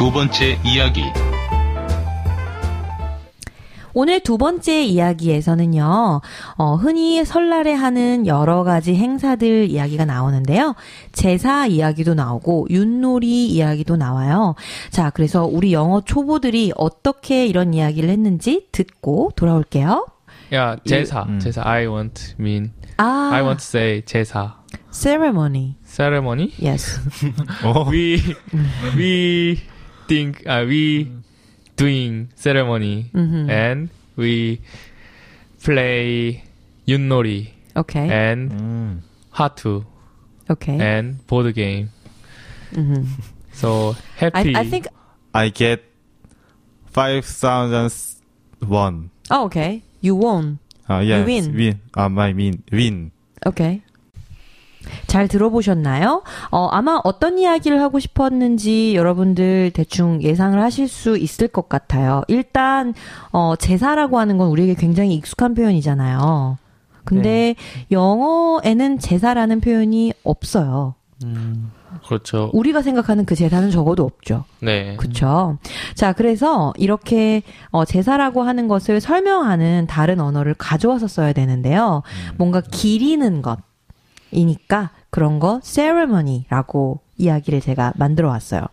두 번째 이야기. 오늘 두 번째 이야기에서는요, 어, 흔히 설날에 하는 여러 가지 행사들 이야기가 나오는데요. 제사 이야기도 나오고, 윷놀이 이야기도 나와요. 자, 그래서 우리 영어 초보들이 어떻게 이런 이야기를 했는지 듣고 돌아올게요. 야, 제사. 음. 제사. I want mean. 아, I want to say 제사. ceremony. ceremony. Yes. 어. We we think uh, we doing ceremony Mhm. and we play 윷놀이 Okay. and 음. 하투 Okay. and board game. Mhm. So I, happy. I think, I get 5,000 won. oh, okay. You won. 아, yes. win. win. 아, my win. win. 오케이. 잘 들어보셨나요? 어, 아마 어떤 이야기를 하고 싶었는지 여러분들 대충 예상을 하실 수 있을 것 같아요. 일단, 어, 제사라고 하는 건 우리에게 굉장히 익숙한 표현이잖아요. 근데 영어에는 제사라는 표현이 없어요. 그렇죠. 우리가 생각하는 그 제사는 적어도 없죠. 네. 그쵸. 자, 그래서 이렇게, 어, 제사라고 하는 것을 설명하는 다른 언어를 가져와서 써야 되는데요. 뭔가 기리는 것 이니까 그런 거 ceremony라고 이야기를 제가 만들어 왔어요. 어,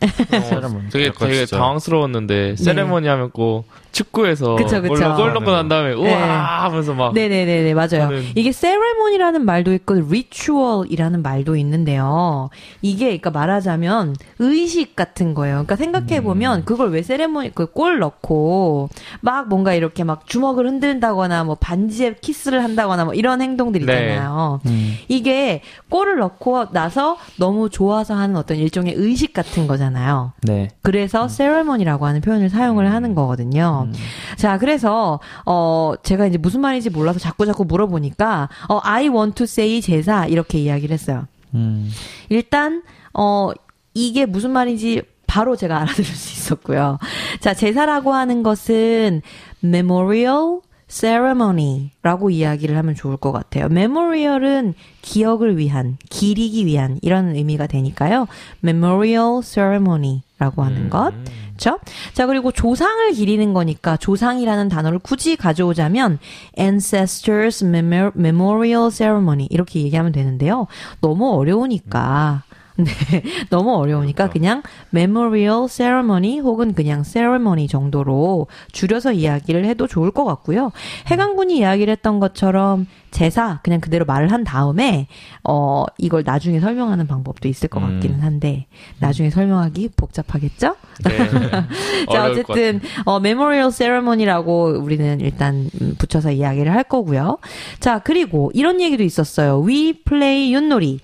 되게 되게 진짜. 당황스러웠는데 세레머니 하면 꼭 축구에서 네. 그쵸, 그쵸. 골, 골 넣고 난 다음에 우와 네. 하면서 막 네네네네, 맞아요. 이게 ceremony라는 말도 있고 ritual이라는 말도 있는데요. 이게, 그러니까 말하자면 의식 같은 거예요. 그러니까 생각해 보면 그걸 왜 ceremony, 그골 넣고 막 뭔가 이렇게 막 주먹을 흔든다거나 뭐 반지에 키스를 한다거나 뭐 이런 행동들 네. 있잖아요. 이게 골을 넣고 나서 너무 좋아서 하는 어떤 일종의 의식 같은 거잖아요. 네. 그래서 ceremony라고 하는 표현을 사용을 하는 거거든요. 자, 그래서 어 제가 이제 무슨 말인지 몰라서 자꾸 자꾸 물어보니까 어 I want to say 제사 이렇게 이야기를 했어요. 음. 일단 어 이게 무슨 말인지 바로 제가 알아들을 수 있었고요. 자, 제사라고 하는 것은 memorial ceremony라고 이야기를 하면 좋을 것 같아요. memorial은 기억을 위한, 기리기 위한 이런 의미가 되니까요. memorial ceremony라고 하는 것. 그렇죠? 자, 그리고 조상을 기리는 거니까 조상이라는 단어를 굳이 가져오자면 ancestors Memor- memorial ceremony 이렇게 얘기하면 되는데요. 너무 어려우니까 네, 너무 어려우니까 그냥 memorial ceremony 혹은 그냥 ceremony 정도로 줄여서 이야기를 해도 좋을 것 같고요. 해강군이 이야기를 했던 것처럼 제사 그냥 그대로 말을 한 다음에 어 이걸 나중에 설명하는 방법도 있을 것 같기는 한데 나중에 설명하기 복잡하겠죠? 네. 자, 어쨌든, 어, memorial ceremony라고 우리는 일단 음, 붙여서 이야기를 할 거고요. 자, 그리고 이런 얘기도 있었어요. We play 윷놀이.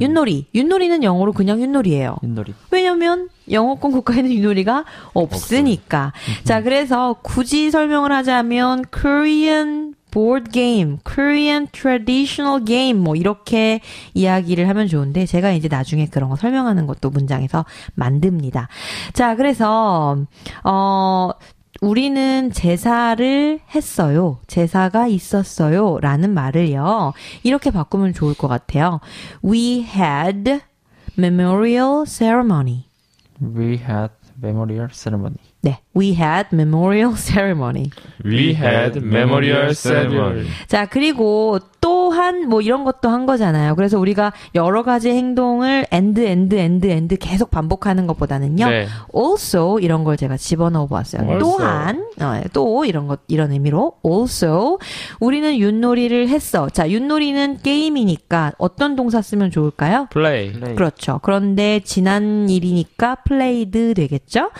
윷놀이. 윷놀이는 영어로 그냥 윷놀이에요. 윷놀이. 왜냐면 영어권 국가에는 윷놀이가 없으니까. 자, 그래서 굳이 설명을 하자면 Korean board game, Korean traditional game 뭐 이렇게 이야기를 하면 좋은데 제가 이제 나중에 그런 거 설명하는 것도 문장에서 만듭니다. 자, 그래서 어 우리는 제사를 했어요. 제사가 있었어요. 라는 말을요. 이렇게 바꾸면 좋을 것 같아요. We had memorial ceremony. We had memorial ceremony. 네. We had memorial ceremony. We had memorial ceremony. 자, 그리고 또한 뭐 이런 것도 한 거잖아요. 그래서 우리가 여러 가지 행동을 and, and, and, and 계속 반복하는 것보다는요. 네. also 이런 걸 제가 집어넣어 보았어요. Also. 또한, 어, 또 이런 것, 이런 의미로 also 우리는 윷놀이를 했어. 자, 윷놀이는 게임이니까 어떤 동사 쓰면 좋을까요? 플레이. 그렇죠. 그런데 지난 일이니까 played 되겠죠?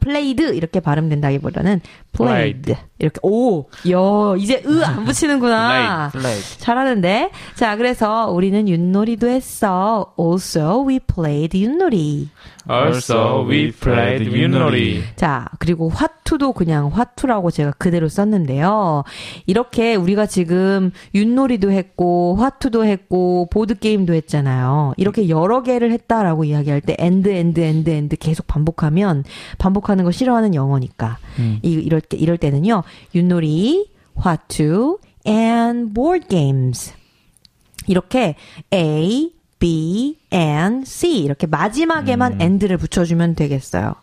played 이렇게 발음된다기보다는 played. Played. 이렇게 오, 야, 이제 으 안 붙이는구나. 플레이. 잘 하는데. 자, 그래서 우리는 윷놀이도 했어. Also, we played 윷놀이. Also, we played 윷놀이. 자, 그리고 화투도 그냥 화투라고 제가 그대로 썼는데요. 이렇게 우리가 지금 윷놀이도 했고, 화투도 했고, 보드 게임도 했잖아요. 이렇게 여러 개를 했다라고 이야기할 때, and, and, and, and 계속 반복하면, 반복하는 거 싫어하는 영어니까. 음. 이, 이럴, 때, 이럴 때는요, 윷놀이, 화투, and board games. 이렇게 A, B, and C 이렇게 마지막에만 and를 붙여주면 되겠어요.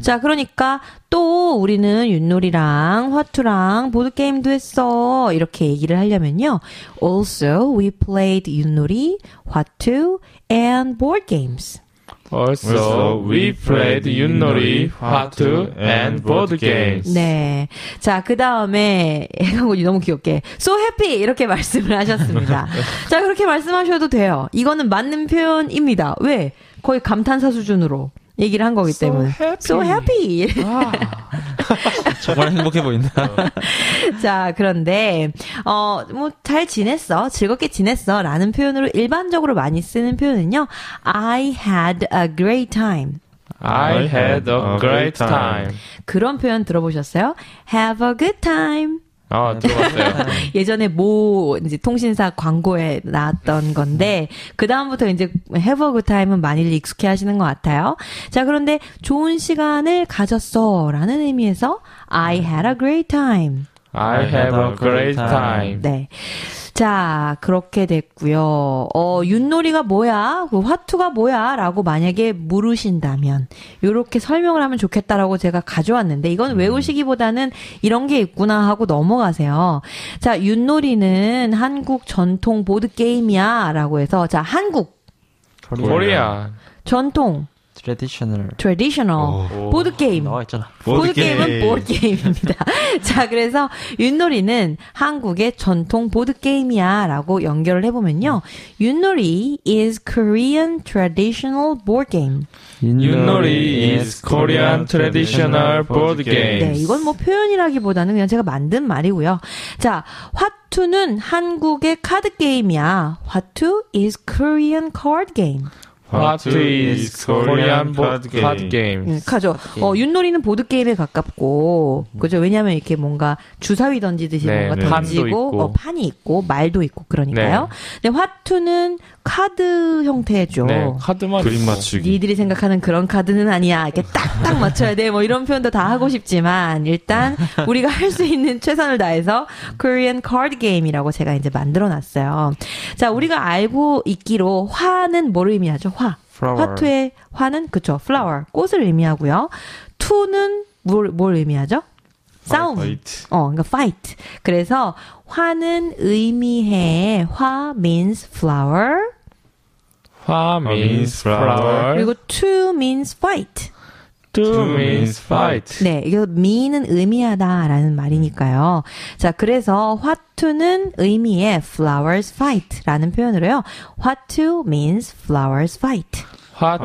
자, 그러니까 또 우리는 윷놀이랑 화투랑 보드 게임도 했어 이렇게 얘기를 하려면요. Also, we played 윷놀이, 화투, and board games. Also, we played 윷놀이, 화투, and board games. 네. 자, 그 다음에, 해강군이 너무 귀엽게, so happy! 이렇게 말씀을 하셨습니다. 자, 그렇게 말씀하셔도 돼요. 이거는 맞는 표현입니다. 왜? 거의 감탄사 수준으로 얘기를 한 거기 때문에. So happy! 정말 행복해 보인다. 자, 그런데, 어, 뭐, 잘 지냈어. 즐겁게 지냈어. 라는 표현으로 일반적으로 많이 쓰는 표현은요. I had a great time. I had a great time. 그런 표현 들어보셨어요? Have a good time. 아, 들어봤어요. 예전에 모 이제 통신사 광고에 나왔던 건데 그 다음부터 이제 have a good time은 많이 익숙해 하시는 것 같아요. 자 그런데 좋은 시간을 가졌어라는 의미에서 I had a great time. I have a great time. 네. 자, 그렇게 됐고요. 어, 윷놀이가 뭐야? 그 화투가 뭐야? 라고 만약에 물으신다면 요렇게 설명을 하면 좋겠다라고 제가 가져왔는데 이건 외우시기보다는 이런 게 있구나 하고 넘어가세요. 자, 윷놀이는 한국 전통 보드 게임이야라고 해서 자, 한국 코리아. 전통 traditional. traditional 오. 보드 게임 나와 있잖아. 보드 게임은 보드 게임입니다. 자, 그래서 윷놀이는 한국의 전통 보드 게임이야라고 연결을 해 보면요, 윷놀이 is Korean traditional board game. 윷놀이 is Korean traditional board 네, games. 이건 뭐 표현이라기보다는 그냥 제가 만든 말이고요. 자, 화투는 한국의 카드 게임이야. 화투 is Korean card game. 화투 is Korean board card game? 음, 가죠. 어, 윷놀이는 보드 게임에 가깝고, 그죠? 왜냐면 이렇게 뭔가 주사위 던지듯이 네, 뭔가 네. 던지고, 판도 있고. 어, 판이 있고, 말도 있고, 그러니까요. 근데 화투는 카드 형태죠. 네, 카드만 그림. 맞추기. 니들이 생각하는 그런 카드는 아니야. 이렇게 딱딱 맞춰야 돼. 뭐 이런 표현도 다 하고 싶지만 일단 우리가 할 수 있는 최선을 다해서 Korean card game이라고 제가 이제 만들어 놨어요. 자, 우리가 알고 있기로 화는 뭐를 의미하죠? 화. Flower. 화투의 화는 그쵸. flower. 꽃을 의미하고요. 투는 뭘, 뭘 의미하죠? 싸움. Fight. 어, 그러니까 fight. 그래서 화는 의미해. 화 means flower. 화 means flower. flower. 그리고 to means fight. To means fight. 네, 이거 mean은 의미하다라는 말이니까요. 자, 그래서 화투는 의미의 flowers fight라는 표현으로요. 화투 means flowers fight.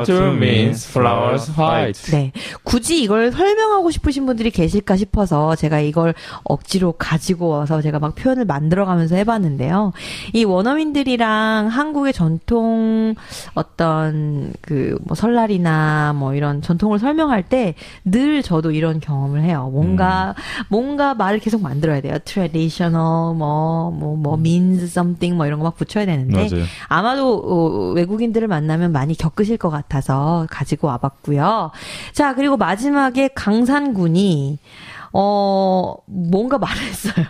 To means flowers fight. 네. 굳이 이걸 설명하고 싶으신 분들이 계실까 싶어서 제가 이걸 억지로 가지고 와서 제가 막 표현을 만들어가면서 해봤는데요. 이 원어민들이랑 한국의 전통 어떤 그 뭐 설날이나 뭐 이런 전통을 설명할 때 늘 저도 이런 경험을 해요. 뭔가 뭔가 말을 계속 만들어야 돼요. traditional 뭐 뭐 뭐 means something 뭐 이런 거 막 붙여야 되는데 맞아요. 아마도 어, 외국인들을 만나면 많이 겪으실 것 같아서 가지고 와봤고요. 자 그리고 마지막에 강산군이 어 뭔가 말을 했어요.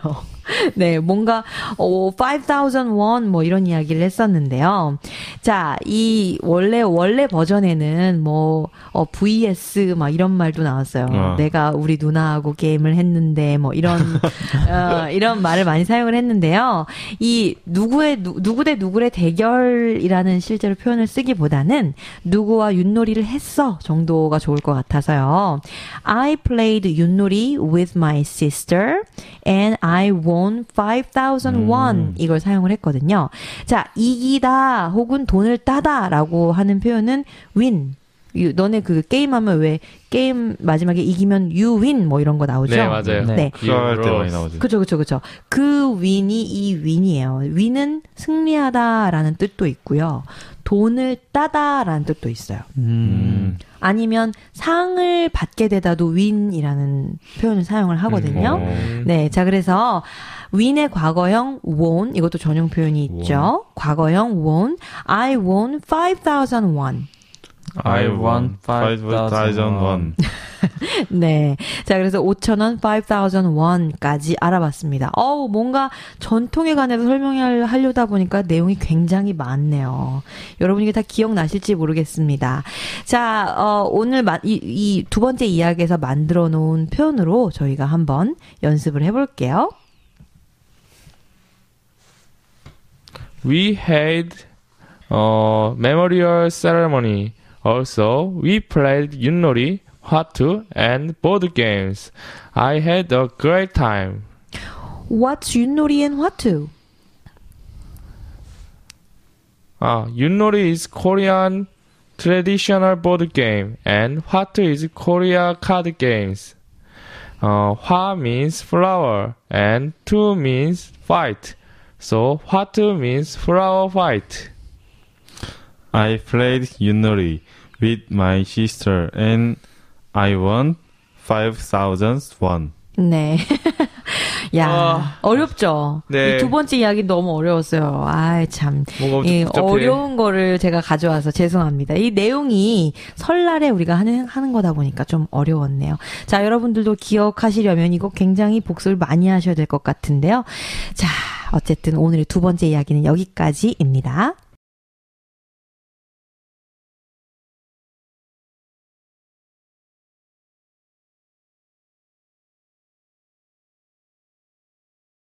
네, 뭔가 어 5,000 won 뭐 이런 이야기를 했었는데요. 자, 이 원래 원래 버전에는 뭐 어, VS 막 이런 말도 나왔어요. 어. 내가 우리 누나하고 게임을 했는데 뭐 이런 어, 이런 말을 많이 사용을 했는데요. 이 누구의 누, 누구 대 누구의 대결이라는 실제로 표현을 쓰기보다는 누구와 윷놀이를 했어 정도가 좋을 것 같아서요. I played 윷놀이 with my sister and I won 5,000 won 이걸 사용을 했거든요. 자, 이기다 혹은 돈을 따다라고 하는 표현은 win. 유- 너네 그 게임하면 왜 게임 마지막에 이기면 you win 뭐 이런 거 나오죠? 네, 맞아요. 네. 그거 할때 많이 나오죠. 그쵸, 그쵸, 그쵸. 그 윈이 이 윈이에요. 윈은 승리하다라는 뜻도 있고요. 돈을 따다라는 뜻도 있어요. 음. 아니면 상을 받게 되다도 윈이라는 표현을 사용을 하거든요. 음. 네, 자 그래서 윈의 과거형 won 이것도 전용 표현이 있죠. 과거형 won. I won 5,000 won. I won 5,000 won. 네. 자, 그래서 5,000원, 5,000원까지 알아봤습니다. 어우, 뭔가 전통에 관해서 설명을 하려다 보니까 내용이 굉장히 많네요. 여러분 이게 다 기억나실지 모르겠습니다. 자, 어, 오늘 마, 이, 이두 번째 이야기에서 만들어 놓은 표현으로 저희가 한번 연습을 해볼게요. We had a memorial ceremony. Also, we played Yunori, Hatu, and board games. I had a great time. What's Yunori and Hatu? Ah, Yunori is Korean traditional board game, and Hatu is Korea card games. Uh, Hwa means flower, and Tu means fight. So, Hatu means flower fight. I played Yunori with my sister and I won 5,000 won. 네. 야, 아. 어렵죠? 네. 이두 번째 이야기 너무 어려웠어요. 아이, 참. 이. 어려운 거를 제가 가져와서 죄송합니다. 이 내용이 설날에 우리가 하는, 하는 거다 보니까 좀 어려웠네요. 자, 여러분들도 기억하시려면 이거 굉장히 복습을 많이 하셔야 될 것 같은데요. 자, 어쨌든 오늘의 두 번째 이야기는 여기까지입니다.